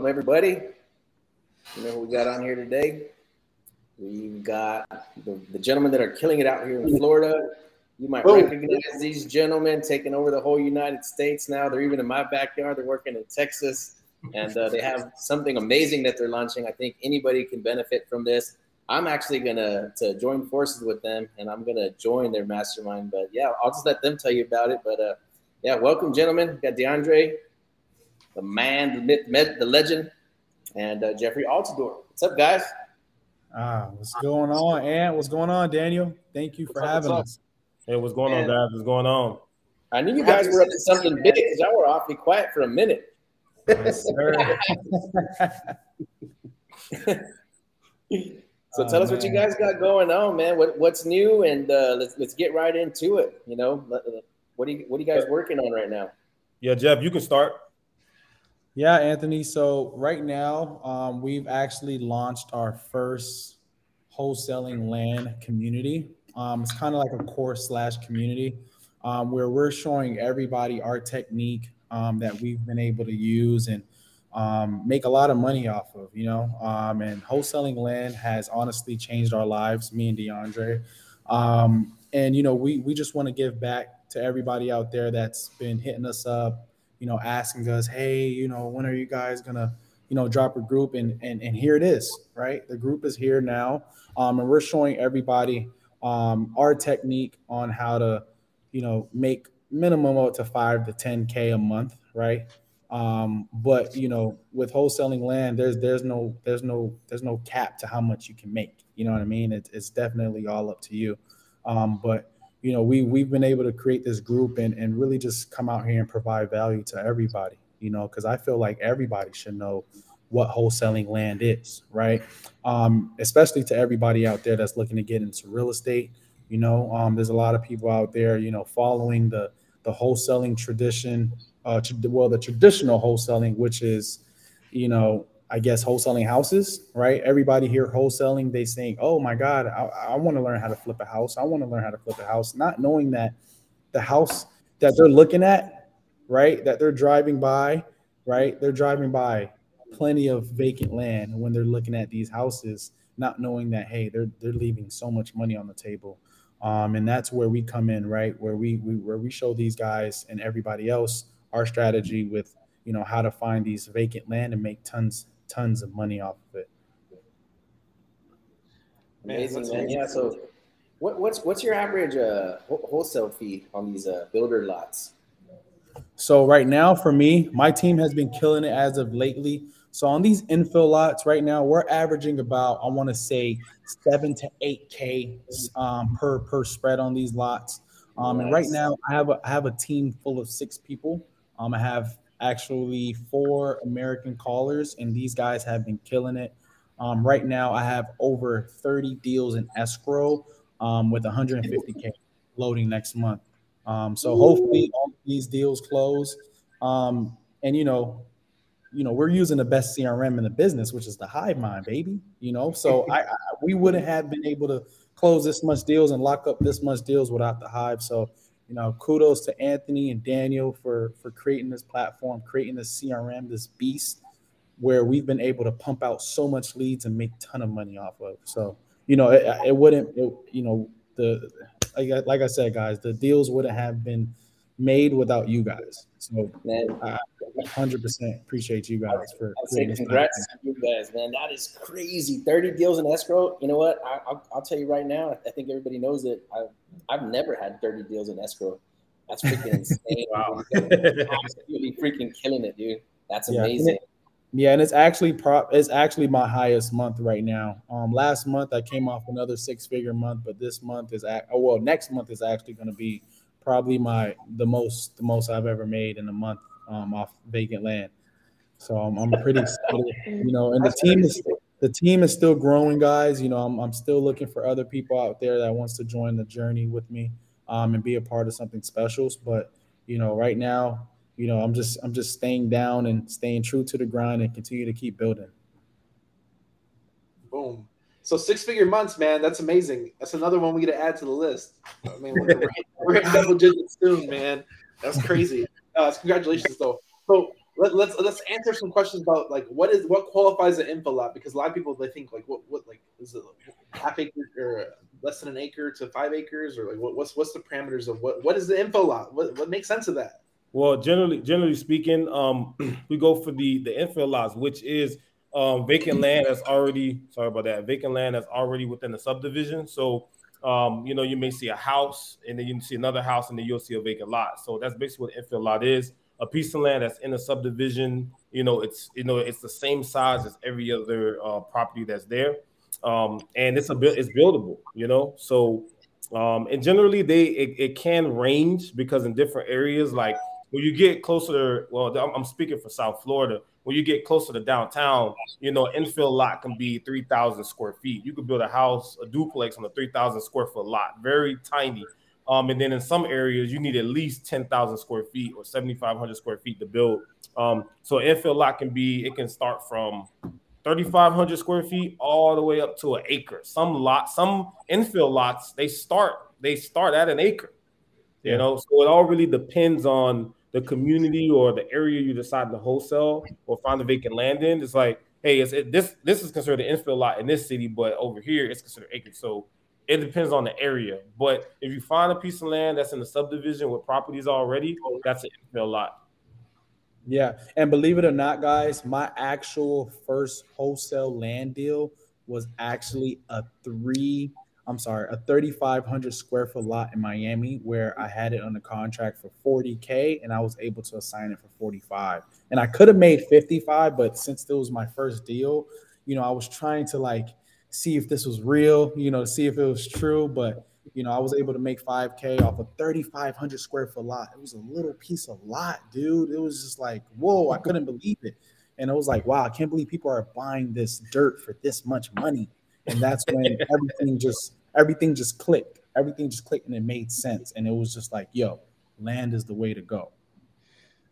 Welcome everybody. You know who we got on here today? We've got the, the gentlemen that are killing it out here in Florida. You might Oh. recognize these gentlemen taking over the whole United States now. They're even in my backyard. They're working in Texas, and uh, they have something amazing that they're launching. I think anybody can benefit from this. I'm actually gonna to join forces with them, and I'm gonna join their mastermind. But yeah, I'll just let them tell you about it. But uh, yeah, welcome, gentlemen. We got DeAndre, the man, the myth, myth, the legend, and uh, Jeffrey Altidort. What's up, guys? Ah, what's going on, And What's going on, Daniel? Thank you for What's having what's us. Hey, what's going on, guys? What's going on? I knew you guys were up to something big because y'all were awfully quiet for a minute. Yes, sir. So Oh, tell us what you guys got going on, man. What what's new, and uh, let's let's get right into it. You know, what are you what are you guys working on right now? Yeah, Jeff, you can start. Yeah, Anthony. So right now, um, we've actually launched our first wholesaling land community. Um, it's kind of like a course slash community um, where we're showing everybody our technique um, that we've been able to use and um, make a lot of money off of, you know. Um, and wholesaling land has honestly changed our lives, me and DeAndre. And you know, we we just want to give back to everybody out there that's been hitting us up, you know, asking us, hey, you know, when are you guys gonna, you know, drop a group? And and and here it is, right? The group is here now, um, and we're showing everybody um, our technique on how to, you know, make minimum up to five to ten k a month, right? Um, but you know, with wholesaling land, there's there's no there's no there's no cap to how much you can make. You know what I mean? It's it's definitely all up to you. Um, but you know, we we've been able to create this group and and really just come out here and provide value to everybody. You know, because I feel like everybody should know what wholesaling land is, right? Um, especially to everybody out there that's looking to get into real estate. You know, um, there's a lot of people out there, you know, following the the wholesaling tradition, uh, well, the traditional wholesaling, which is, you know, I guess wholesaling houses, right? Everybody here wholesaling, they saying, "Oh my God, I, I want to learn how to flip a house. I want to learn how to flip a house," not knowing that the house that they're looking at, right, that they're driving by, right, they're driving by plenty of vacant land when they're looking at these houses, not knowing that hey, they're they're leaving so much money on the table. Um, and that's where we come in, right? Where we, we where we show these guys and everybody else our strategy with you know how to find these vacant land and make tons tons of money off of it. Amazing, man. Yeah. So, what what's what's your average uh, wholesale fee on these uh, builder lots? So right now, for me, my team has been killing it as of lately. So on these infill lots right now, we're averaging about I want to say seven to eight k um, per per spread on these lots. Um, and right now, I have a I have a team full of six people. Um, I have actually four American callers, and these guys have been killing it. Um, right now, I have over 30 deals in escrow um, with 150k loading next month. Um, so hopefully all these deals close. Um, and you know, you know, we're using the best CRM in the business, which is the Hive Mind, baby. You know, so I, I we wouldn't have been able to close this much deals and lock up this much deals without the Hive. So, you know, kudos to Anthony and Daniel for for creating this platform, creating this CRM, this beast, where we've been able to pump out so much leads and make ton of money off of. So, you know, it, it wouldn't, it, you know, the like, like I said, guys, the deals wouldn't have been made without you guys. So, Man, hundred percent appreciate you guys for I'll say creating this congrats to you guys, man. That is crazy. 30 deals in escrow. You know what? I, I'll, I'll tell you right now. I think everybody knows it. I've, I've never had 30 deals in escrow. That's freaking insane. Wow. Absolutely freaking killing it, dude. That's Yeah. amazing. Yeah, and it's actually prop. It's actually my highest month right now. Um, last month I came off another six figure month, but this month is at, oh well, next month is actually going to be probably my the most the most I've ever made in a month um, off vacant land. So I'm, I'm pretty excited, you know. And the team is the team is still growing, guys. You know, I'm I'm still looking for other people out there that wants to join the journey with me um, and be a part of something special. But you know, right now, you know, I'm just I'm just staying down and staying true to the grind and continue to keep building. Boom. So six figure months, man. That's amazing. That's another one we get to add to the list. I mean, we're, we're in double digits soon, man. That's crazy. Uh, congratulations, though. So let, let's let's answer some questions about like what is what qualifies an infill lot because a lot of people they think like what what like is it half acre or less than an acre to five acres or like what, what's what's the parameters of what what is the infill lot? What what makes sense of that? Well, generally generally speaking, um, we go for the the infill lots, which is um, vacant land that's already sorry about that vacant land that's already within the subdivision. So um, you know, you may see a house and then you see another house and then you'll see a vacant lot. So that's basically what infill lot is. A piece of land that's in a subdivision, you know, it's you know, it's the same size as every other uh, property that's there. Um, and it's a it's buildable, you know. So um, and generally they it, it can range because in different areas, like when you get closer, well, I'm speaking for South Florida. When you get closer to downtown, you know, infill lot can be 3,000 square feet. You could build a house, a duplex on a 3,000 square foot lot, very tiny. Um, and then in some areas, you need at least 10,000 square feet or 7,500 square feet to build. Um, so infill lot can be, it can start from 3,500 square feet all the way up to an acre. Some lot, some infill lots, they start, they start at an acre. You know, so it all really depends on the community or the area you decide to wholesale or find a vacant land in. It's like, hey, it's, it, this this is considered an infill lot in this city, but over here it's considered acreage. So it depends on the area. But if you find a piece of land that's in the subdivision with properties already, that's an infill lot. Yeah, and believe it or not, guys, my actual first wholesale land deal was actually a three I'm sorry, a 3,500 square foot lot in Miami where I had it under contract for 40K and I was able to assign it for 45. And I could have made 55, but since it was my first deal, you know, I was trying to like see if this was real, you know, see if it was true. But, you know, I was able to make 5K off a 3,500 square foot lot. It was a little piece of lot, dude. It was just like, whoa, I couldn't believe it. And it was like, wow, I can't believe people are buying this dirt for this much money. And that's when everything just everything just clicked. Everything just clicked and it made sense. And it was just like, yo, land is the way to go.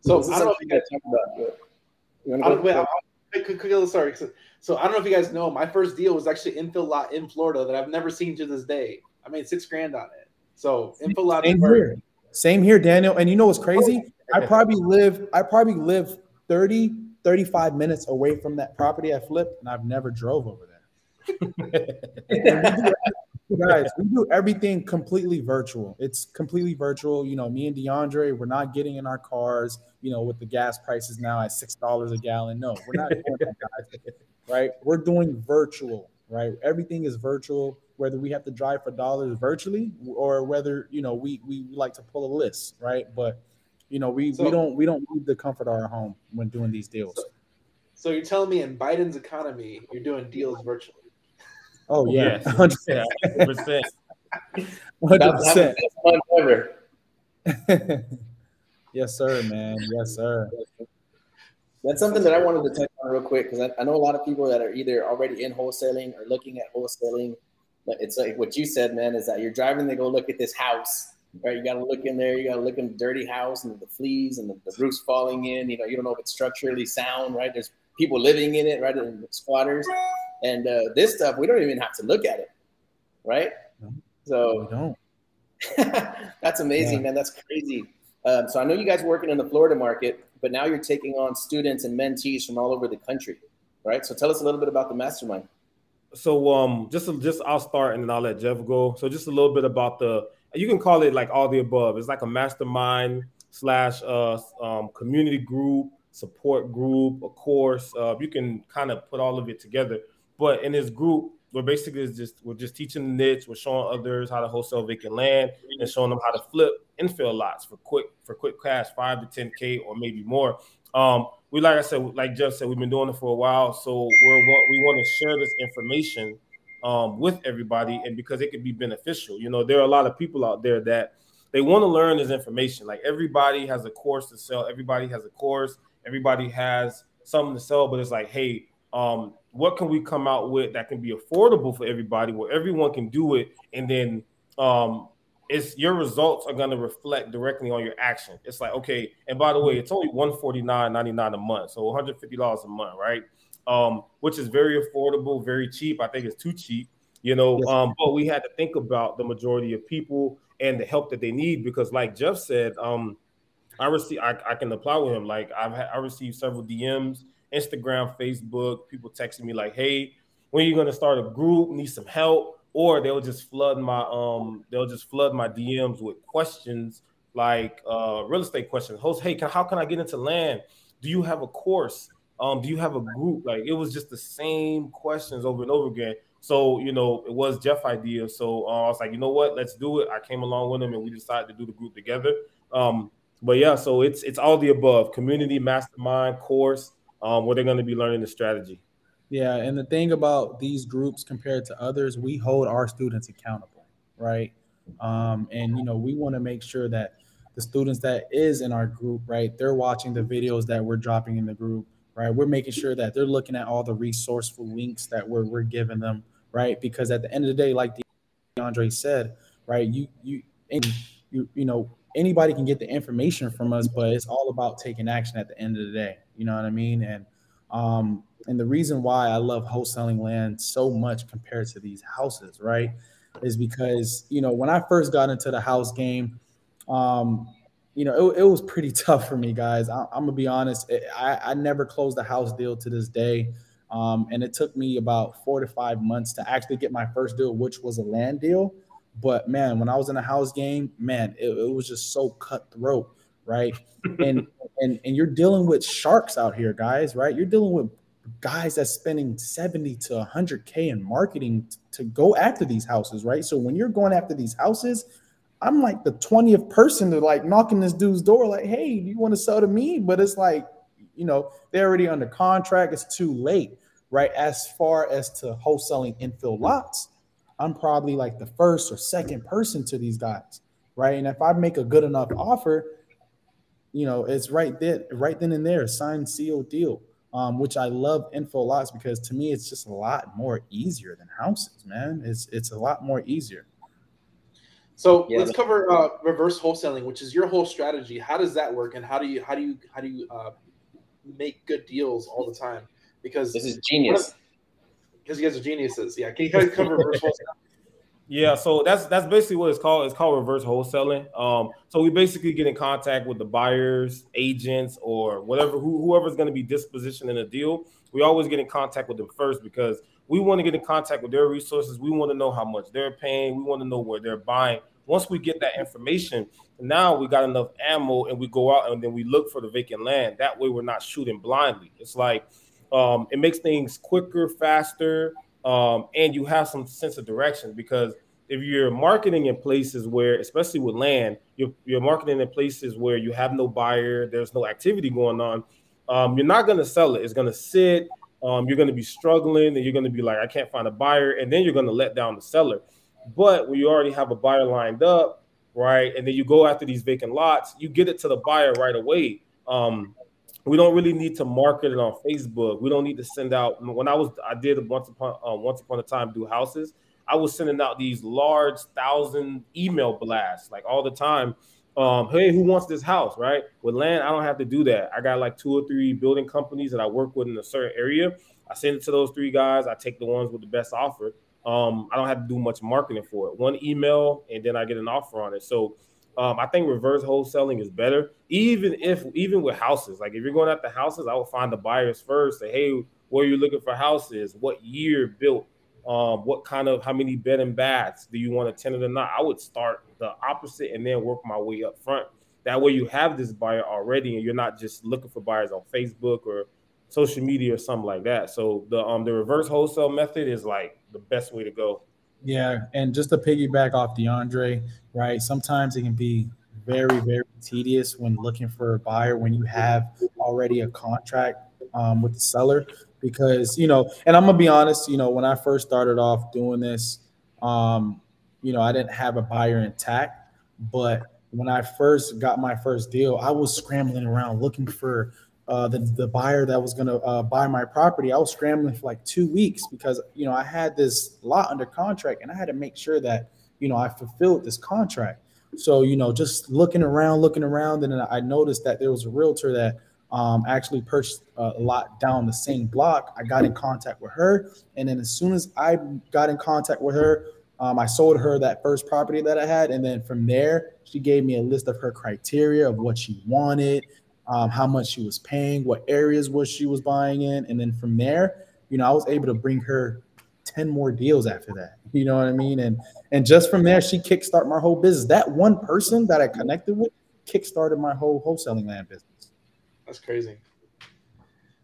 So I don't know if you guys talk about it. I wait, I'll, sorry. So I don't know if you guys know, my first deal was actually infill lot in Florida that I've never seen to this day. I made six grand on it. So infill lot. Same here. Same here, Daniel. And you know what's crazy? I probably live, I probably live 30, 35 minutes away from that property I flipped, and I've never drove over there. guys, we do everything completely virtual. It's completely virtual. You know, me and DeAndre, we're not getting in our cars, you know, with the gas prices now at six dollars a gallon. No, we're not doing that, guys. Right? We're doing virtual, right? Everything is virtual, whether we have to drive for dollars virtually or whether, you know, we we like to pull a list, right? But you know, we, so, we don't we don't need the comfort of our home when doing these deals. So, so you're telling me in Biden's economy, you're doing deals virtually. Oh yeah, hundred percent. Hundred percent. Yes, sir, man. Yes, sir. That's something that I wanted to touch on real quick because I, I, know a lot of people that are either already in wholesaling or looking at wholesaling. But it's like what you said, man, is that you're driving to go look at this house, right? You got to look in there, you got to look in the dirty house and the fleas and the, the roof's falling in. You know, you don't know if it's structurally sound, right? There's people living in it, right? And squatters. And uh, this stuff, we don't even have to look at it, right? No, so that's amazing, yeah. man. That's crazy. Um, so I know you guys are working in the Florida market, but now you're taking on students and mentees from all over the country, right? So tell us a little bit about the mastermind. So um, just just I'll start and then I'll let Jeff go. So just a little bit about the you can call it like all the above. It's like a mastermind slash uh, um, community group, support group, a course. Uh, you can kind of put all of it together. But in this group, we're basically just we're just teaching the niche, we're showing others how to wholesale vacant land and showing them how to flip infill lots for quick for quick cash, five to ten k or maybe more. Um, we like I said, like Jeff said, we've been doing it for a while, so we're we want to share this information um, with everybody, and because it could be beneficial. You know, there are a lot of people out there that they want to learn this information. Like everybody has a course to sell, everybody has a course, everybody has something to sell, but it's like, hey, um, what can we come out with that can be affordable for everybody, where everyone can do it, and then um, it's your results are going to reflect directly on your action. It's like okay, and by the way, it's only one forty nine ninety nine a month, so one hundred fifty dollars a month, right? Um, which is very affordable, very cheap. I think it's too cheap, you know. Um, but we had to think about the majority of people and the help that they need because, like Jeff said, um, I receive I, I can apply with him. Like I've had, I received several DMs, Instagram, Facebook, people texting me like, "Hey, when are you gonna start a group? Need some help?" Or they'll just flood my um they'll just flood my DMs with questions like uh real estate questions. Host, hey, can, how can I get into land? Do you have a course? Um, do you have a group? Like it was just the same questions over and over again. So you know, it was Jeff' idea. So uh, I was like, you know what, let's do it. I came along with him, and we decided to do the group together. Um, but yeah, so it's it's all the above: community, mastermind, course, um, where they're going to be learning the strategy. Yeah, and the thing about these groups compared to others, we hold our students accountable, right? Um, and you know, we want to make sure that the students that is in our group, right, they're watching the videos that we're dropping in the group, right? We're making sure that they're looking at all the resourceful links that we're we're giving them, right? Because at the end of the day, like the DeAndre said, right, you you you you know anybody can get the information from us, but it's all about taking action at the end of the day. You know what I mean? And um, and the reason why I love wholesaling land so much compared to these houses, right, is because you know when I first got into the house game, um, you know it, it was pretty tough for me, guys. I, am gonna be honest. It, I, I never closed a house deal to this day, um, and it took me about four to five months to actually get my first deal, which was a land deal. But man, when I was in a house game, man, it, it was just so cutthroat, right? and and and you're dealing with sharks out here, guys, right? You're dealing with guys that's spending 70 to 100k in marketing to go after these houses, right? So when you're going after these houses, I'm like the 20th person to like knocking this dude's door, like, hey, do you want to sell to me? But it's like, you know, they're already under contract. It's too late, right? As far as to wholesaling infill lots, I'm probably like the first or second person to these guys, right? And if I make a good enough offer, you know, it's right there, right then and there, signed, sealed deal. Um, which I love infill lots because to me it's just a lot more easier than houses, man. It's it's a lot more easier. So yeah, let's cover uh, reverse wholesaling, which is your whole strategy. How does that work, and how do you how do you how do you uh, make good deals all the time? Because this is genius because you guys are geniuses. Yeah, can you cover reverse? Yeah, so that's that's basically what it's called. It's called reverse wholesaling. Um, so we basically get in contact with the buyers, agents, or whatever who, whoever's going to be dispositioning a deal. We always get in contact with them first because we want to get in contact with their resources. We want to know how much they're paying. We want to know where they're buying. Once we get that information, now we got enough ammo, and we go out and then we look for the vacant land. That way, we're not shooting blindly. It's like um, it makes things quicker, faster, um, and you have some sense of direction because if you're marketing in places where, especially with land, you're, you're marketing in places where you have no buyer, there's no activity going on, um, you're not going to sell it. It's going to sit. Um, you're going to be struggling, and you're going to be like, I can't find a buyer, and then you're going to let down the seller. But when you already have a buyer lined up, right, and then you go after these vacant lots, you get it to the buyer right away. Um, we don't really need to market it on Facebook. We don't need to send out. When I was, I did once upon uh, once upon a time do houses. I was sending out these large thousand email blasts like all the time. Um, hey, who wants this house? Right with land, I don't have to do that. I got like two or three building companies that I work with in a certain area. I send it to those three guys. I take the ones with the best offer. Um, I don't have to do much marketing for it. One email, and then I get an offer on it. So um, I think reverse wholesaling is better, even if even with houses. Like if you're going after houses, I would find the buyers first. Say, hey, where are you looking for houses? What year built? Um, what kind of how many bed and baths do you want to tenant or not? I would start the opposite and then work my way up front. That way you have this buyer already, and you're not just looking for buyers on Facebook or social media or something like that. So the um the reverse wholesale method is like the best way to go. Yeah, and just to piggyback off DeAndre, right? Sometimes it can be very, very tedious when looking for a buyer when you have already a contract um, with the seller, because you know, and I'm gonna be honest, you know, when I first started off doing this, um, you know, I didn't have a buyer intact, but when I first got my first deal, I was scrambling around looking for uh, the the buyer that was going to uh, buy my property, I was scrambling for like two weeks because you know I had this lot under contract and I had to make sure that you know I fulfilled this contract. So you know, just looking around, looking around, and I noticed that there was a realtor that um, actually purchased a lot down the same block. I got in contact with her, and then as soon as I got in contact with her, Um, I sold her that first property that I had, and then from there, she gave me a list of her criteria of what she wanted, um, how much she was paying, what areas was she was buying in, and then from there, you know, I was able to bring her ten more deals after that. You know what I mean? And and just from there, she kickstarted my whole business. That one person that I connected with kickstarted my whole wholesaling land business. That's crazy.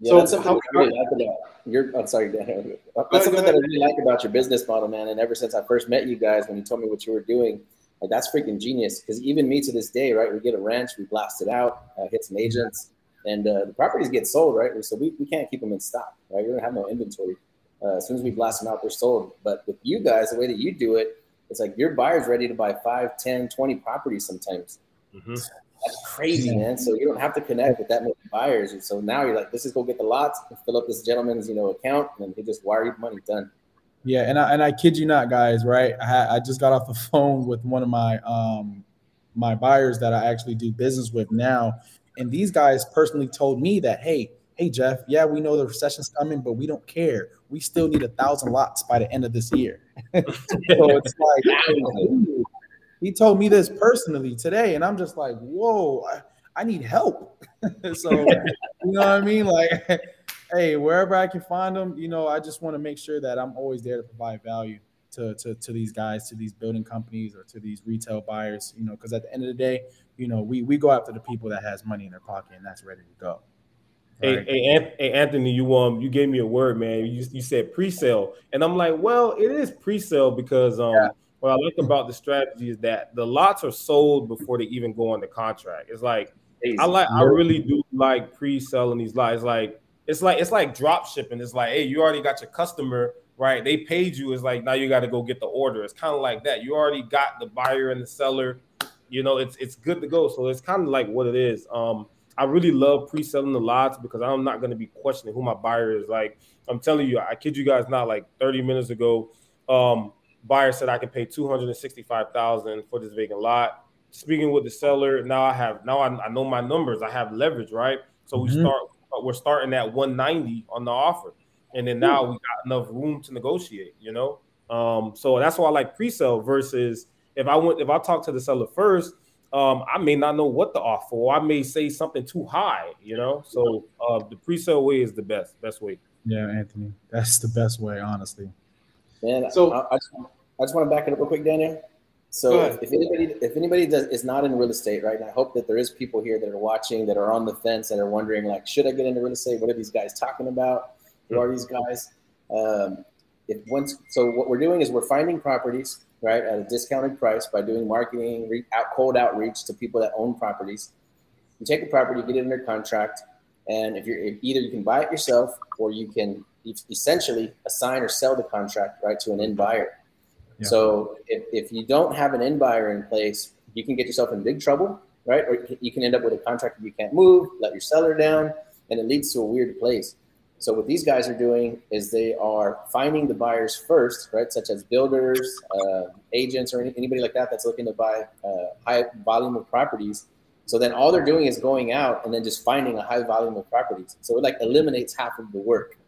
Yeah, so that's something how, I really like about your. I'm sorry, Dan. That's something that I really like about your business model, man. And ever since I first met you guys, when you told me what you were doing, like that's freaking genius. Because even me to this day, right? We get a ranch, we blast it out, uh, hit some agents, and uh, the properties get sold, right? So we, we can't keep them in stock, right? We don't have no inventory. Uh, as soon as we blast them out, they're sold. But with you guys, the way that you do it, it's like your buyer's ready to buy 5, 10, 20 properties sometimes. Mm-hmm. That's crazy, man. So you don't have to connect with that many buyers. And so now you're like, this is go get the lots and fill up this gentleman's, you know, account and he just wire you money done. Yeah, and I and I kid you not, guys, right? I, I just got off the phone with one of my um my buyers that I actually do business with now. And these guys personally told me that, hey, hey Jeff, yeah, we know the recession's coming, but we don't care. We still need a thousand lots by the end of this year. so it's like he told me this personally today, and I'm just like, whoa, I, I need help. so you know what I mean? Like, hey, wherever I can find them, you know, I just want to make sure that I'm always there to provide value to, to, to these guys, to these building companies, or to these retail buyers. You know, because at the end of the day, you know, we we go after the people that has money in their pocket and that's ready to go. Right. Hey, hey, Anthony, you um you gave me a word, man. You, you said pre-sale, and I'm like, well, it is pre-sale because um yeah. what I like about the strategy is that the lots are sold before they even go on the contract. It's like I like I really do like pre-selling these lots. It's like it's like it's like drop shipping. It's like, hey, you already got your customer, right? They paid you. It's like now you got to go get the order. It's kind of like that. You already got the buyer and the seller. You know, it's it's good to go. So it's kind of like what it is. Um I really love pre-selling the lots because I'm not going to be questioning who my buyer is. Like I'm telling you, I kid you guys not. Like 30 minutes ago, um, buyer said I can pay 265,000 for this vacant lot. Speaking with the seller, now I have now I, I know my numbers. I have leverage, right? So we mm-hmm. start. We're starting at 190 on the offer, and then now we got enough room to negotiate. You know, um, so that's why I like pre-sale versus if I went if I talk to the seller first um, I may not know what the offer, or I may say something too high, you know. So uh, the pre-sale way is the best, best way. Yeah, Anthony, that's the best way, honestly. Man, so I, I, just, I just want to back it up real quick, Daniel. So if anybody if anybody does is not in real estate, right? And I hope that there is people here that are watching that are on the fence and are wondering like, should I get into real estate? What are these guys talking about? Who are these guys? Um, if once so what we're doing is we're finding properties right, at a discounted price by doing marketing, re- out, cold outreach to people that own properties. You take a property, get it under contract, and if you're if either you can buy it yourself or you can essentially assign or sell the contract right to an end buyer. So if, if you don't have an end buyer in place, you can get yourself in big trouble, right? Or you can end up with a contract that you can't move, let your seller down, and it leads to a weird place. So what these guys are doing is they are finding the buyers first, right? Such as builders, uh, agents, or anybody like that that's looking to buy uh, high volume of properties. So then all they're doing is going out and then just finding a high volume of properties. So it like eliminates half of the work.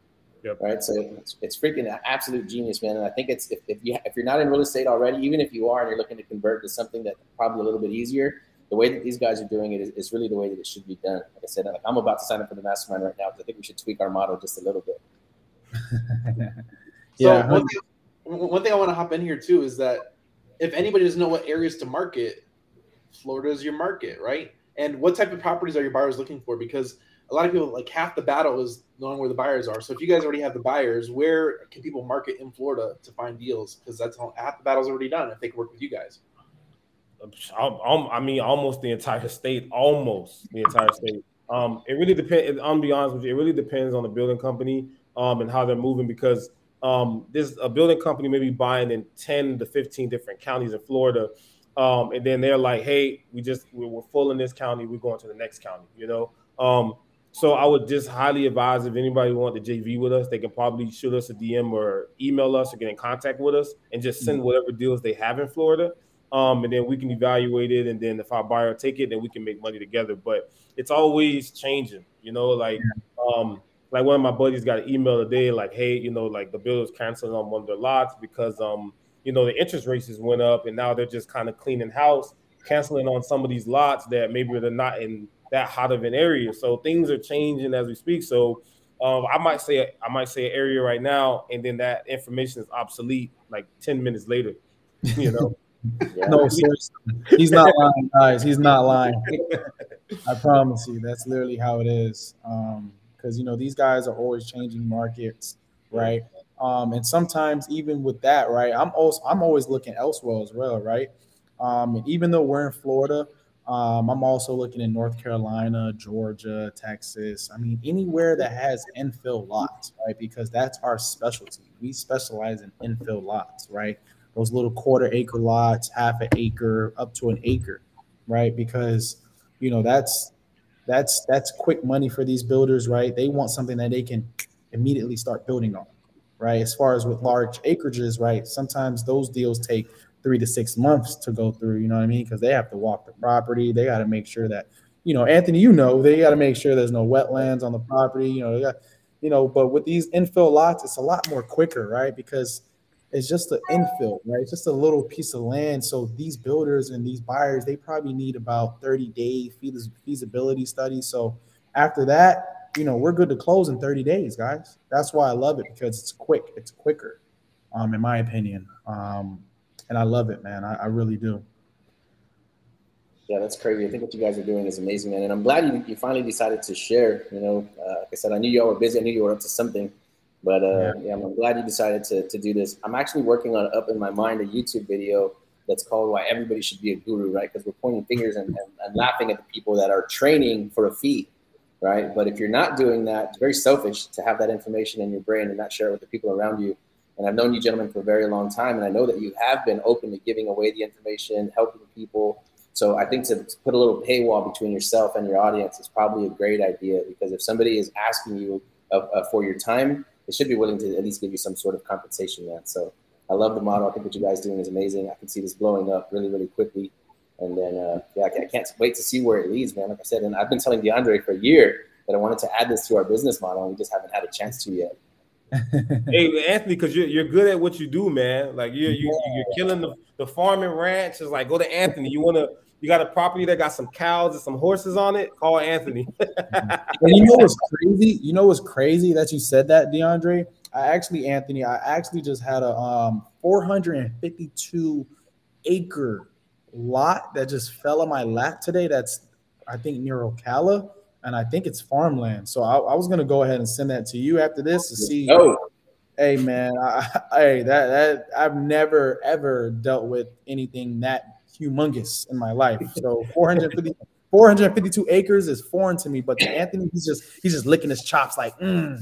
Yep. Right. So it's, it's freaking absolute genius, man. And I think it's if, if you if you're not in real estate already, even if you are and you're looking to convert to something that's probably a little bit easier, the way that these guys are doing it is, is really the way that it should be done. Like I said, like I'm about to sign up for the mastermind right now because I think we should tweak our model just a little bit. yeah. So one thing, one thing I want to hop in here too is that if anybody doesn't know what areas to market, Florida is your market, right? And what type of properties are your buyers looking for? Because a lot of people like half the battle is knowing where the buyers are. So if you guys already have the buyers, where can people market in Florida to find deals? Because that's all, half the battle's already done if they can work with you guys. I mean, almost the entire state, almost the entire state. Um, it really depends. I'm be honest with you, it really depends on the building company um, and how they're moving because um, there's a building company maybe buying in 10 to 15 different counties in Florida. Um, and then they're like, hey, we just we're full in this county, we're going to the next county, you know. Um, so I would just highly advise if anybody want to JV with us, they can probably shoot us a DM or email us or get in contact with us and just send mm-hmm. whatever deals they have in Florida um, and then we can evaluate it. And then if our buyer take it, then we can make money together. But it's always changing, you know. Like, um, like one of my buddies got an email today, like, hey, you know, like the builder's canceling on one of their lots because um, you know the interest rates went up, and now they're just kind of cleaning house, canceling on some of these lots that maybe they're not in that hot of an area. So things are changing as we speak. So um, I might say I might say an area right now, and then that information is obsolete like ten minutes later. You know. Yeah. No, seriously. He's not lying, guys. He's not lying. I promise you. That's literally how it is. Um, because you know these guys are always changing markets, right? Um, and sometimes even with that, right? I'm also I'm always looking elsewhere as well, right? Um, and even though we're in Florida, um, I'm also looking in North Carolina, Georgia, Texas. I mean, anywhere that has infill lots, right? Because that's our specialty. We specialize in infill lots, right? those little quarter acre lots, half an acre, up to an acre, right? Because you know that's that's that's quick money for these builders, right? They want something that they can immediately start building on, right? As far as with large acreages, right? Sometimes those deals take three to six months to go through, you know what I mean? Because they have to walk the property, they got to make sure that, you know, Anthony, you know, they got to make sure there's no wetlands on the property, you know, got, you know, but with these infill lots, it's a lot more quicker, right? Because it's just an infill, right? It's just a little piece of land. So these builders and these buyers, they probably need about 30 day feasibility study. So after that, you know, we're good to close in 30 days, guys. That's why I love it because it's quick. It's quicker, um, in my opinion. Um, and I love it, man. I, I really do. Yeah, that's crazy. I think what you guys are doing is amazing, man. And I'm glad you, you finally decided to share. You know, uh, like I said, I knew y'all were busy. I knew you were up to something. But uh, yeah. yeah. I'm glad you decided to, to do this. I'm actually working on up in my mind a YouTube video that's called "Why Everybody Should Be a Guru," right? Because we're pointing fingers and, and, and, laughing at the people that are training for a fee, right? But if you're not doing that, it's very selfish to have that information in your brain and not share it with the people around you. And I've known you gentlemen for a very long time, and I know that you have been open to giving away the information, helping people. So I think to put a little paywall between yourself and your audience is probably a great idea because if somebody is asking you uh, uh, for your time, they should be willing to at least give you some sort of compensation, man. So I love the model. I think what you guys doing is amazing. I can see this blowing up really, really quickly. And then, uh, yeah, I can't wait to see where it leads, man. Like I said, and I've been telling DeAndre for a year that I wanted to add this to our business model, and we just haven't had a chance to yet. Hey Anthony, because you're, you're good at what you do, man. Like you're you, you're killing the, the farm and ranch. Is like go to Anthony. You want to you got a property that got some cows and some horses on it, call Anthony. and you know what's crazy? You know what's crazy that you said that, DeAndre? I actually, Anthony, I actually just had a um 452 acre lot that just fell on my lap today. That's I think near Ocala, and I think it's farmland. So I, I was gonna go ahead and send that to you after this to see. Oh, hey man, I, hey that that I've never ever dealt with anything that humongous in my life. So 450, 452 acres is foreign to me, but to Anthony, he's just he's just licking his chops like, mm,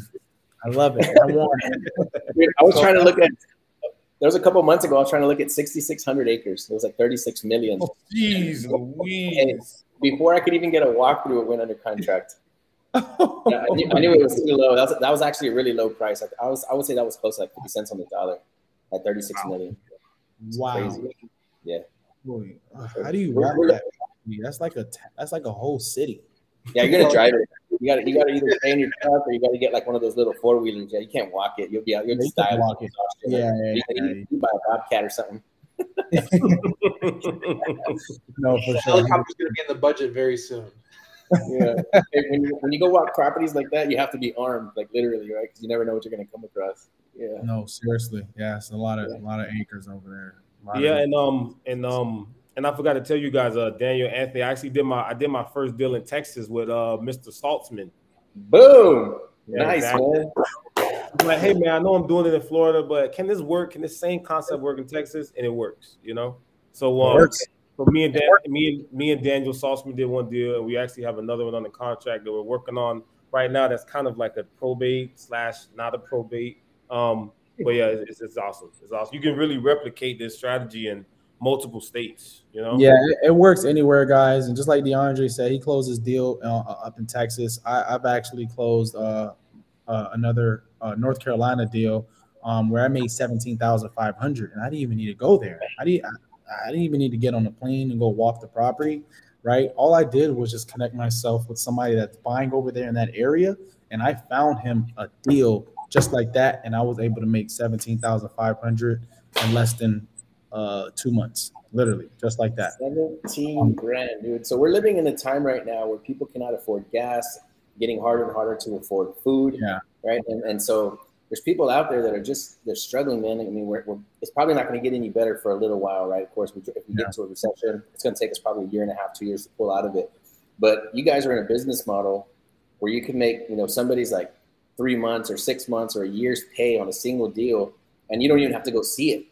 I love it. I want it. I was trying to look at there was a couple months ago, I was trying to look at 6,600 acres. It was like 36 million. Oh, Louise. Before I could even get a walkthrough, it went under contract. yeah, I, knew, I, knew, it was too low. That was, that was actually a really low price. I, I, was I would say that was close to like 50 cents on the dollar at 36 wow. million. wow. Crazy. Yeah. Boy, how do you walk that? That's like a that's like a whole city. Yeah, you're gonna drive it. You got to you got to either stay in your truck or you got to get like one of those little four wheelers. Yeah, you can't walk it. You'll be out. You'll just die. Walk it. Yeah, yeah, yeah. you buy a bobcat or something. No, for sure. Helicopter's gonna be in the budget very soon. yeah, when you, when you go walk properties like that, you have to be armed, like literally, right? Because you never know what you're gonna come across. Yeah. No, seriously. Yeah, it's a lot of yeah. a lot of acres over there. Yeah, and um and um and I forgot to tell you guys, uh, Daniel Anthony, I actually did my I did my first deal in Texas with uh Mr. Saltzman. Boom. Yeah, nice, exactly. man. I'm like, hey man, I know I'm doing it in Florida, but can this work? Can this same concept work in Texas? And it works, you know. So um, for me and Dan, me and me and Daniel Saltzman did one deal, and we actually have another one on the contract that we're working on right now. That's kind of like a probate slash not a probate. Um, but yeah, it's, it's awesome. It's awesome. You can really replicate this strategy in multiple states. You know. Yeah, it, it works anywhere, guys. And just like DeAndre said, he closed his deal uh, uh up in Texas. I, have actually closed uh, uh, another uh, North Carolina deal um, where I made seventeen thousand five hundred, and I didn't even need to go there. I didn't. I, I didn't even need to get on a plane and go walk the property. Right. All I did was just connect myself with somebody that's buying over there in that area, and I found him a deal just like that, and I was able to make seventeen thousand five hundred in less than uh, two months, literally, just like that. 17 grand, dude. So we're living in a time right now where people cannot afford gas, getting harder and harder to afford food. Yeah. Right. And, and so there's people out there that are just, they're struggling, man. I mean, we're, we're it's probably not going to get any better for a little while, right? Of course, we, if we Yeah. get to a recession, it's going to take us probably a year and a half, two years to pull out of it. But you guys are in a business model where you can make, you know, somebody's like three months or six months or a year's pay on a single deal, and you don't even have to go see it.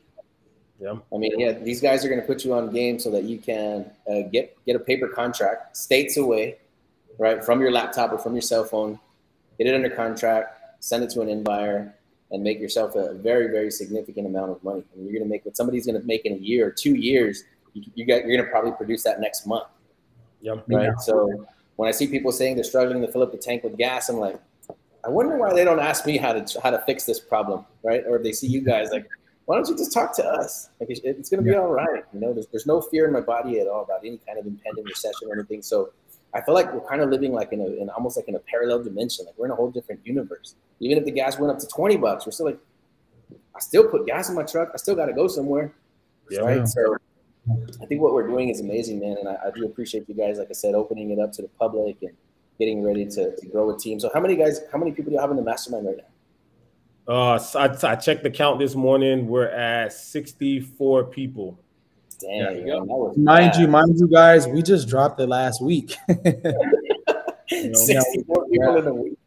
Yeah. I mean, yeah, these guys are going to put you on game so that you can uh, get get a paper contract states away, right, from your laptop or from your cell phone, get it under contract, send it to an end buyer, and make yourself a very very significant amount of money. I mean, you're going to make what somebody's going to make in a year or two years. You, you got you're going to probably produce that next month, Yeah. right? Yeah. So when I see people saying they're struggling to fill up the tank with gas, I'm like, I wonder why they don't ask me how to how to fix this problem, right? Or if they see you guys like, why don't you just talk to us? Like it's, it's going to be Yeah. all right. You know, there's, there's no fear in my body at all about any kind of impending recession or anything. So I feel like we're kind of living like in a in almost like in a parallel dimension. Like we're in a whole different universe. Even if the gas went up to twenty bucks, we're still like, I still put gas in my truck. I still got to go somewhere, Yeah. right? So I think what we're doing is amazing, man, and I, I do appreciate you guys, like I said, opening it up to the public and getting ready to, to grow a team. So how many guys, how many people do you have in the mastermind right now? Uh, so I, I checked the count this morning. We're at 64 people. Damn, Yeah, man, that was Mind bad. you, mind you guys, we just dropped it last week. know, 64 people in a week.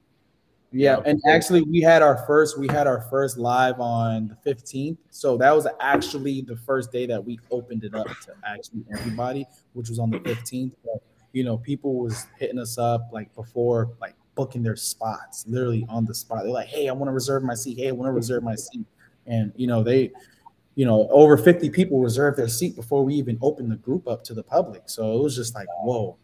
Yeah, Yeah. and actually we had our first we had our first live on the 15th. So that was actually the first day that we opened it up to actually everybody, which was on the 15th. You know, people was hitting us up like before like booking their spots, literally on the spot. They're like, "Hey, I want to reserve my seat. Hey, I want to reserve my seat." And you know, they you know, over 50 people reserved their seat before we even opened the group up to the public. So it was just like, "Whoa."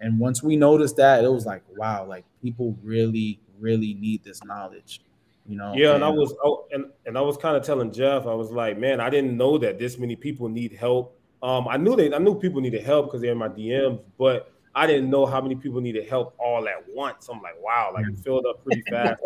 And once we noticed that, it was like, wow, like people really, really need this knowledge, you know? Yeah, and I was oh, and and I was kind of telling Jeff, I was like, man, I didn't know that this many people need help. Um, I knew they, I knew people needed help because they're in my DMs, but I didn't know how many people needed help all at once. I'm like, wow, like it filled up pretty fast.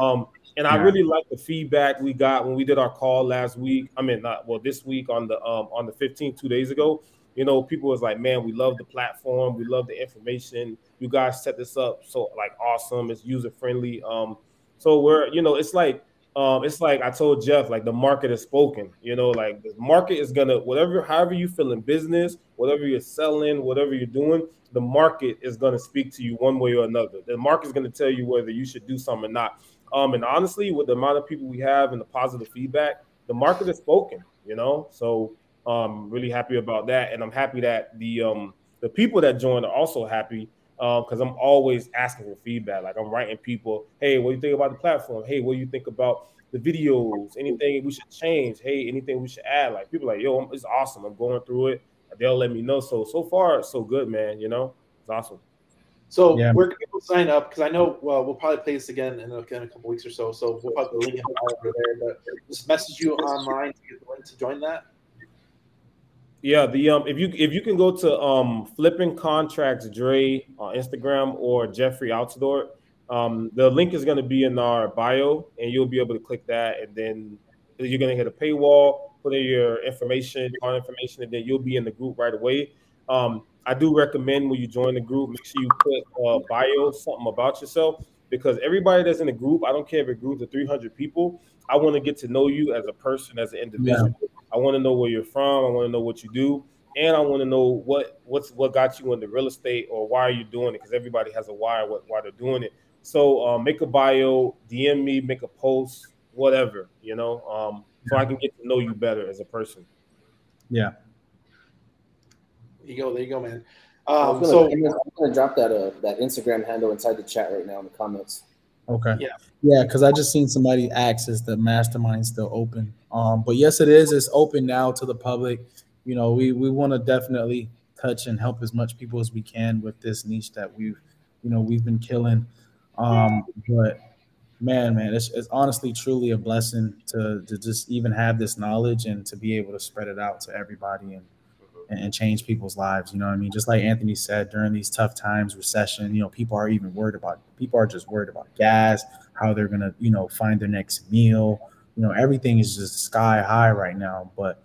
Um, and I really like the feedback we got when we did our call last week. I mean, not well, this week on the um on the 15th, two days ago. You know, people was like, man, we love the platform, we love the information. You guys set this up so like awesome. It's user friendly. Um, so we're you know, it's like um, it's like I told Jeff, like the market is spoken. You know, like the market is gonna whatever, however you feel in business, whatever you're selling, whatever you're doing, the market is gonna speak to you one way or another. The market is gonna tell you whether you should do something or not. Um, and honestly, with the amount of people we have and the positive feedback, the market has spoken. You know, so um, really happy about that, and I'm happy that the um the people that joined are also happy because I'm always asking for feedback. Like I'm writing people, hey, what do you think about the platform? Hey, what do you think about the videos? Anything we should change? Hey, anything we should add? Like people like, yo, it's awesome. I'm going through it. They'll let me know. So so far, so good, man. You know, it's awesome. So Yeah. where can people sign up? Because I know well, we'll probably play this again in a, in a couple weeks or so. So we'll probably link it over there. But just message you online to get the link to join that. Yeah, the um if you if you can go to um flipping contracts Dre on Instagram or Jeffrey Altidort, um the link is gonna be in our bio and you'll be able to click that and then you're gonna hit a paywall, put in your information, card information, and then you'll be in the group right away. Um, I do recommend when you join the group, make sure you put uh, bio something about yourself because everybody that's in the group, I don't care if it groups of 300 people, I want to get to know you as a person, as an individual. I want to know where you're from. I want to know what you do, and I want to know what what's what got you into real estate or why are you doing it? Because everybody has a why what why they're doing it. So um, make a bio, DM me, make a post, whatever you know, um, so I can get to know you better as a person. Yeah. There you go. There you go, man. I was Um, gonna, so I'm gonna- I'm gonna drop that uh, that Instagram handle inside the chat right now in the comments. Okay. Yeah. Yeah, because I just seen somebody ask, is the mastermind still open? Um, but yes, it is. It's open now to the public. You know, we we want to definitely touch and help as much people as we can with this niche that we've, you know, we've been killing. Um, but man, man, it's, it's honestly truly a blessing to to just even have this knowledge and to be able to spread it out to everybody and and, change people's lives. You know what I mean? Just like Anthony said, during these tough times, recession, you know, people are even worried about people are just worried about gas, how they're gonna, you know, find their next meal. You know, everything is just sky high right now. But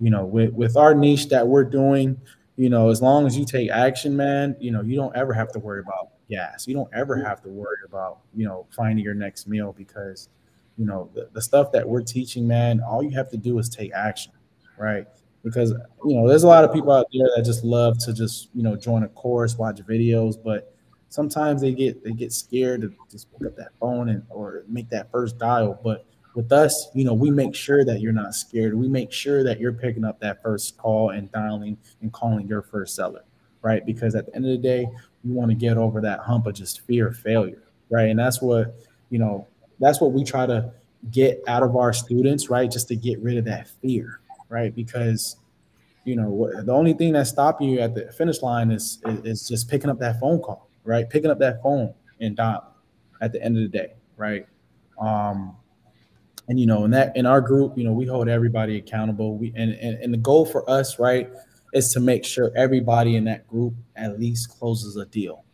you know, with with our niche that we're doing, you know, as long as you take action, man, you know, you don't ever have to worry about gas. You don't ever have to worry about, you know, finding your next meal because, you know, the, the stuff that we're teaching, man, all you have to do is take action, right? Because you know, there's a lot of people out there that just love to just, you know, join a course, watch videos, but sometimes they get they get scared to just pick up that phone and or make that first dial. But with us, you know, we make sure that you're not scared. We make sure that you're picking up that first call and dialing and calling your first seller, right? Because at the end of the day, you want to get over that hump of just fear of failure, right? And that's what, you know, that's what we try to get out of our students, right? Just to get rid of that fear, right? Because you know the only thing that's stopping you at the finish line is, is, is just picking up that phone call, right? Picking up that phone and dialing at the end of the day, right? Um, and you know in that in our group you know we hold everybody accountable we and, and and the goal for us right is to make sure everybody in that group at least closes a deal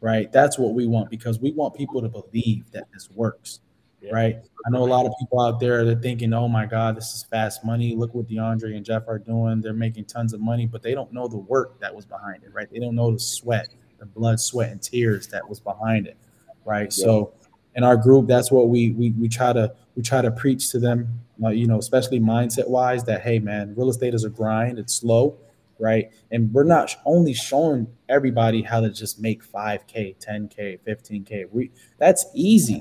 right that's what we want because we want people to believe that this works yeah. right i know a lot of people out there they're thinking oh my god this is fast money look what deandre and jeff are doing they're making tons of money but they don't know the work that was behind it right they don't know the sweat the blood sweat and tears that was behind it right yeah. so in our group that's what we we, we try to we try to preach to them, uh, you know, especially mindset wise, that hey, man, real estate is a grind. It's slow, right? And we're not only showing everybody how to just make 5K, 10K, 15K. We that's easy,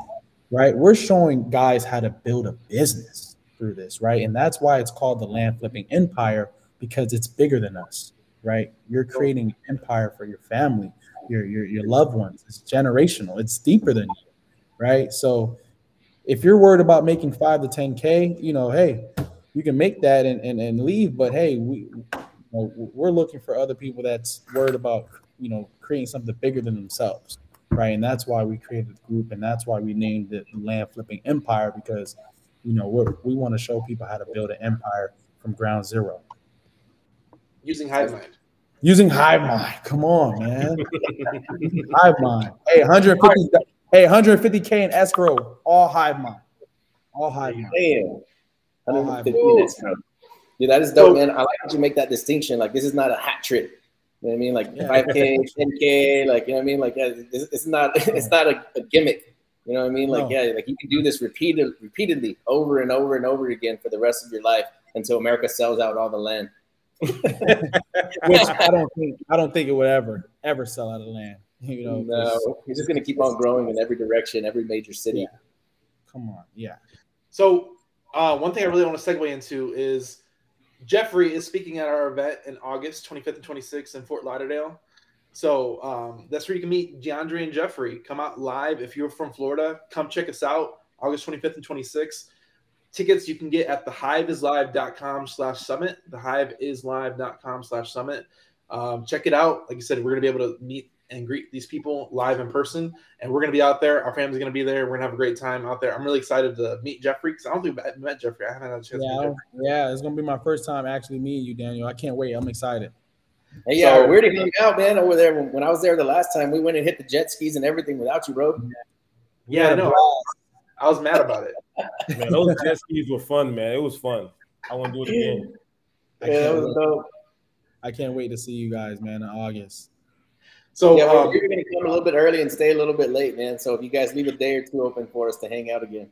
right? We're showing guys how to build a business through this, right? And that's why it's called the land flipping empire because it's bigger than us, right? You're creating an empire for your family, your your your loved ones. It's generational. It's deeper than you, right? So if you're worried about making five to 10K, you know, hey, you can make that and, and, and leave. But hey, we, you know, we're looking for other people that's worried about, you know, creating something bigger than themselves. Right. And that's why we created the group and that's why we named it the Land Flipping Empire because, you know, we we want to show people how to build an empire from ground zero. Using HiveMind. Using HiveMind. Come on, man. HiveMind. Hey, 150 Hey, 150k in escrow, all HiveMind, all HiveMind. Damn, 150 in escrow. Dude, that is dope, man. I like that you make that distinction. Like, this is not a hat trick. You know what I mean? Like yeah. 5K, 10K, like you know what I mean? Like it's, it's not it's not a, a, gimmick. You know what I mean? Like no. yeah, like you can do this repeated repeatedly over and over and over again for the rest of your life until America sells out all the land. Which I don't think I don't think it would ever ever sell out of land. You know, no, he's just going to keep on growing in every direction, every major city. Yeah. Come on, yeah. So, uh, one thing I really want to segue into is Jeffrey is speaking at our event in August 25th and 26th in Fort Lauderdale. So um, that's where you can meet DeAndre and Jeffrey. Come out live if you're from Florida. Come check us out August 25th and 26th. Tickets you can get at thehiveislive.com slash summit. Thehiveislive.com slash summit. Um, check it out. Like I said, we're going to be able to meet and greet these people live in person. And we're going to be out there. Our family's going to be there. We're going to have a great time out there. I'm really excited to meet Jeffrey because I don't think I've met Jeffrey. I haven't had a chance yeah, Yeah, it's going to be my first time actually meeting you, Daniel. I can't wait. I'm excited. Hey, yeah, so, we're going to hang out, man, over there. When I was there the last time, we went and hit the jet skis and everything without you, bro. Yeah, I know. I was mad about it. man, those jet skis were fun, man. It was fun. I want to do it again. yeah, that was dope. I can't wait to see you guys, man, in August. So yeah, um, you're going to come a little bit early and stay a little bit late, man. So if you guys leave a day or two open for us to hang out again.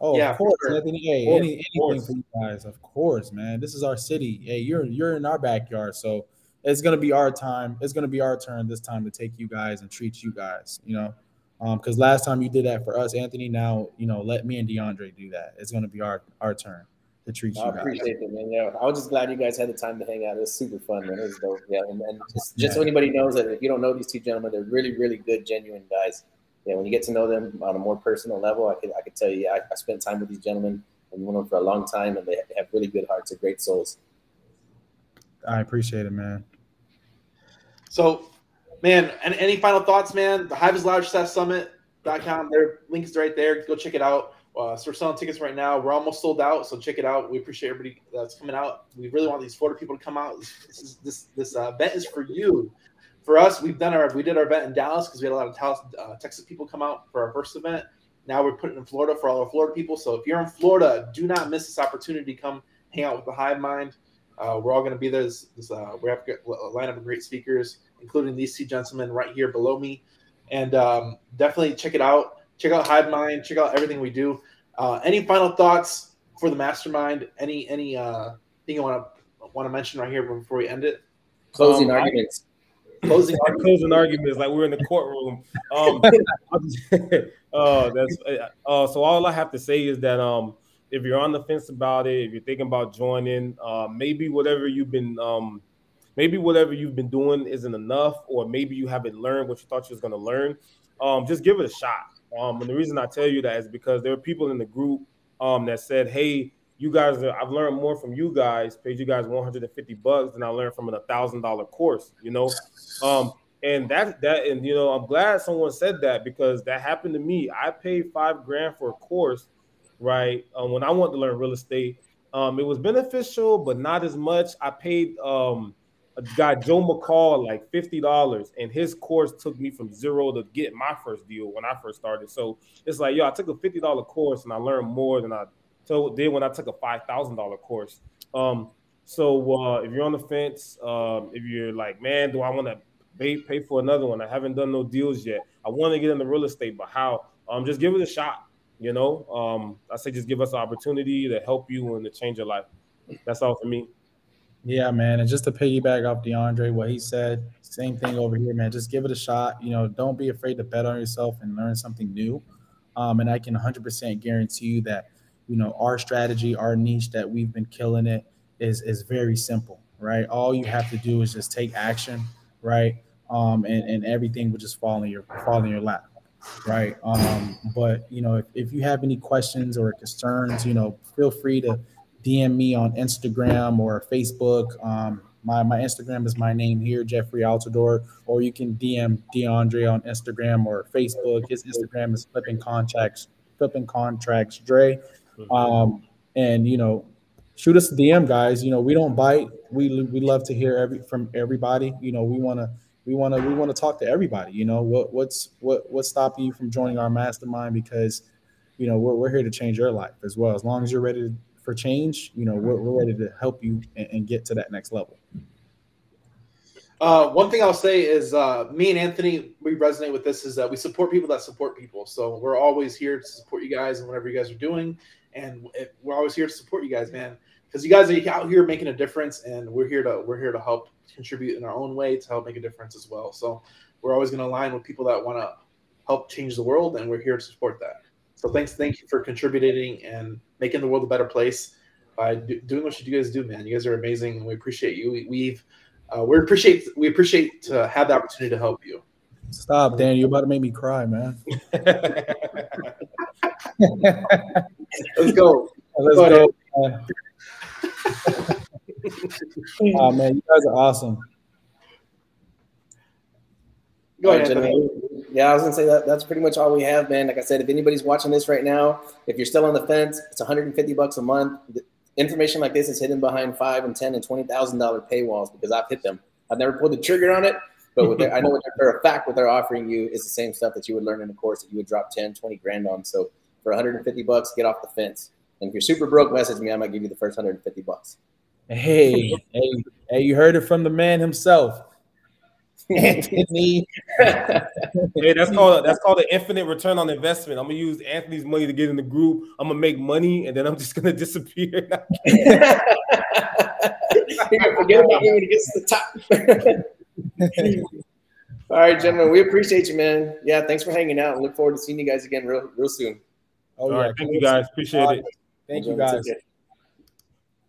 Oh, yeah, of course, sure. Anthony. Hey, course, any, anything for you guys, of course, man. This is our city. Hey, you're you're in our backyard, so it's gonna be our time. It's gonna be our turn this time to take you guys and treat you guys. You know, because um, last time you did that for us, Anthony. Now you know, let me and DeAndre do that. It's gonna be our our turn to treat you. I appreciate it, man. Yeah, I was just glad you guys had the time to hang out. It was super fun, man. It was dope. Yeah, and, and just, just yeah. so anybody knows that if you don't know these two gentlemen, they're really, really good, genuine guys. Yeah, when you get to know them on a more personal level, I could I could tell you, I, I spent time with these gentlemen and known them for a long time, and they have really good hearts and great souls. I appreciate it, man. So, man, and any final thoughts, man? The Hive is Lounge Summit.com. Their links right there. Go check it out. Uh, so we're selling tickets right now. We're almost sold out, so check it out. We appreciate everybody that's coming out. We really want these Florida people to come out. This is, this this uh, event is for you. For us, we've done our we did our event in Dallas because we had a lot of Dallas, uh, Texas people come out for our first event. Now we're putting in Florida for all our Florida people. So if you're in Florida, do not miss this opportunity. Come hang out with the HiveMind. Uh, we're all going to be there. This, this, uh, we have a lineup of great speakers, including these two gentlemen right here below me. And um, definitely check it out. Check out Hive Mind. Check out everything we do. Uh, any final thoughts for the mastermind? Any any uh, thing you want to want to mention right here before we end it? Closing um, arguments. Closing, closing arguments like we're in the courtroom. Um, uh, that's uh, so. All I have to say is that um, if you're on the fence about it, if you're thinking about joining, uh, maybe whatever you've been um, maybe whatever you've been doing isn't enough, or maybe you haven't learned what you thought you was going to learn. Um, just give it a shot. Um, and the reason I tell you that is because there are people in the group um, that said, "Hey, you guys, are, I've learned more from you guys. Paid you guys 150 bucks than I learned from a thousand dollar course." You know, um, and that that and you know, I'm glad someone said that because that happened to me. I paid five grand for a course, right? Um, when I wanted to learn real estate, um, it was beneficial, but not as much. I paid um, a guy Joe McCall like fifty dollars, and his course took me from zero to get my first deal when I first started. So it's like, yo, I took a fifty dollar course and I learned more than I did when I took a five thousand dollar course. Um, so uh, if you're on the fence, um, if you're like, man, do I want to pay pay for another one? I haven't done no deals yet. I want to get into real estate, but how? Um, just give it a shot. You know, um, I say just give us an opportunity to help you and to change your life. That's all for me. Yeah, man. And just to piggyback off DeAndre, what he said, same thing over here, man. Just give it a shot. You know, don't be afraid to bet on yourself and learn something new. Um, and I can 100% guarantee you that, you know, our strategy, our niche that we've been killing it is is very simple, right? All you have to do is just take action, right? Um, and, and everything will just fall in your fall in your lap, right? Um, but you know, if, if you have any questions or concerns, you know, feel free to DM me on Instagram or Facebook. Um, my, my Instagram is my name here, Jeffrey Altidort, or you can DM DeAndre on Instagram or Facebook. His Instagram is flipping contracts, flipping contracts, Dre. Um, and you know, shoot us a DM, guys. You know, we don't bite. We we love to hear every from everybody. You know, we want to we want to we want to talk to everybody. You know, what what's what what's stopping you from joining our mastermind? Because you know we're, we're here to change your life as well. As long as you're ready to for change, you know, we're, we're ready to help you and, and get to that next level. Uh, one thing I'll say is uh, me and Anthony, we resonate with this is that we support people that support people. So we're always here to support you guys and whatever you guys are doing. And it, we're always here to support you guys, man, because you guys are out here making a difference and we're here to, we're here to help contribute in our own way to help make a difference as well. So we're always going to align with people that want to help change the world and we're here to support that. So thanks, thank you for contributing and making the world a better place by do, doing what you guys do, man. You guys are amazing, and we appreciate you. We, have uh, we appreciate we appreciate to have the opportunity to help you. Stop, Dan. You're about to make me cry, man. Let's go. Let's go. Man. oh man, you guys are awesome. Go ahead. Yeah, I was gonna say that that's pretty much all we have, man. Like I said, if anybody's watching this right now, if you're still on the fence, it's 150 bucks a month. Information like this is hidden behind five and ten and twenty thousand dollar paywalls because I've hit them. I've never pulled the trigger on it, but their, I know for a fact what they're offering you is the same stuff that you would learn in a course that you would drop 10, 20 grand on. So for 150 bucks, get off the fence. And if you're super broke, message me. I might give you the first 150 bucks. Hey, hey, hey! You heard it from the man himself. Anthony. hey, that's called that's called an infinite return on investment. I'm gonna use Anthony's money to get in the group. I'm gonna make money, and then I'm just gonna disappear. forget about him when he gets to the top. All right, gentlemen, we appreciate you, man. Yeah, thanks for hanging out. Look forward to seeing you guys again real, real soon. Oh, All yeah. Right, thank you guys. Appreciate it. Thank you guys.